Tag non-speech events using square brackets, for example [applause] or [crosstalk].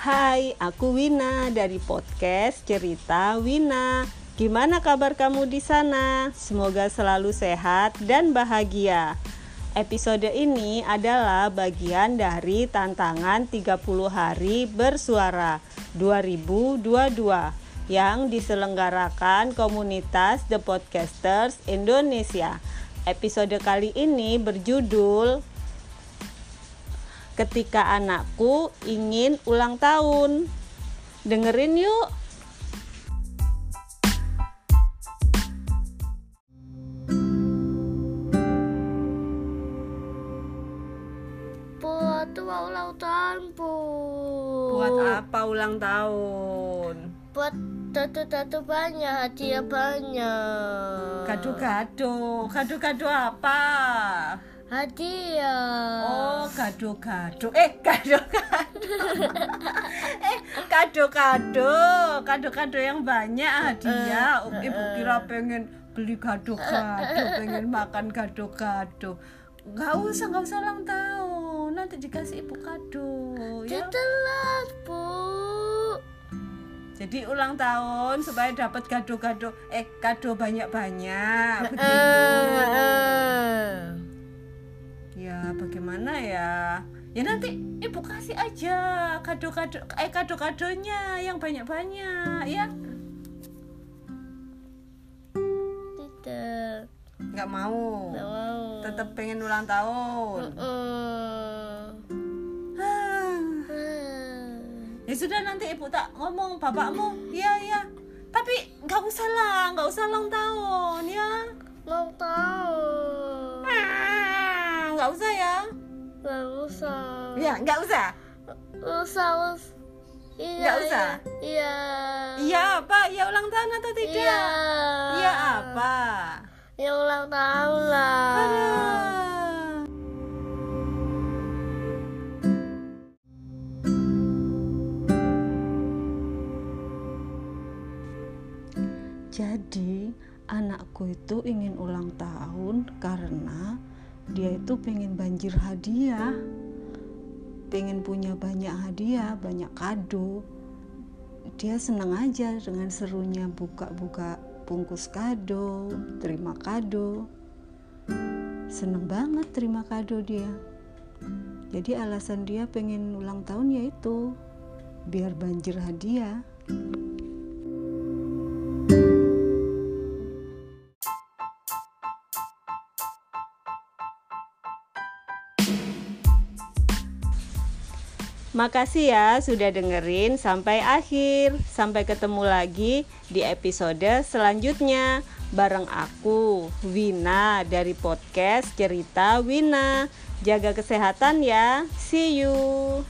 Hai, aku Wina dari podcast Cerita Wina. Gimana kabar kamu di sana? Semoga selalu sehat dan bahagia. Episode ini adalah bagian dari tantangan 30 hari bersuara 2022 yang diselenggarakan komunitas The Podcasters Indonesia. Episode kali ini berjudul ketika anakku ingin ulang tahun. Dengerin yuk. Buat tua ulang tahun, Bu. Buat apa ulang tahun? Buat tato-tato banyak, hadiah banyak. Gado-gado. Gado-gado apa? Hadiah. Oh, gado-gado. Eh, gado-gado. [laughs] eh, gado-gado. Gado-gado yang banyak hadiah. Eh, Ibu kira pengen beli gado-gado, [laughs] pengen makan gado-gado. Gak usah, gak usah ulang tahun. Nanti dikasih ibu kado. Ya. Telat, Bu. Jadi ulang tahun supaya dapat gado-gado. Eh, kado banyak-banyak. Eh, Begitu. Ya, bagaimana ya? Ya nanti ibu kasih aja kado-kado eh kado-kadonya yang banyak-banyak ya. Tidak. Nggak mau. Mau. Tetap pengen ulang tahun. Eh. Ah. Eh. Ya sudah nanti ibu tak ngomong bapakmu. Iya, iya. Tapi nggak usah lah, nggak usah ulang tahun ya. Ulang tahun. Nggak usah ya. Gak usah. Ya, nggak usah. Usah, usah. Iya, Nggak usah? Iya. Iya apa? Ya ulang tahun atau tidak? Iya. Iya apa? Ya ulang tahun lah. Aduh. Jadi anakku itu ingin ulang tahun karena dia itu pengen banjir hadiah. Pengen punya banyak hadiah banyak kado. Dia senang aja dengan serunya buka-buka bungkus kado terima kado. Seneng banget terima kado dia. Jadi alasan dia pengen ulang tahun yaitu biar banjir hadiah Makasih ya sudah dengerin sampai akhir. Sampai ketemu lagi di episode selanjutnya bareng aku Wina dari podcast Cerita Wina. Jaga kesehatan ya. See you.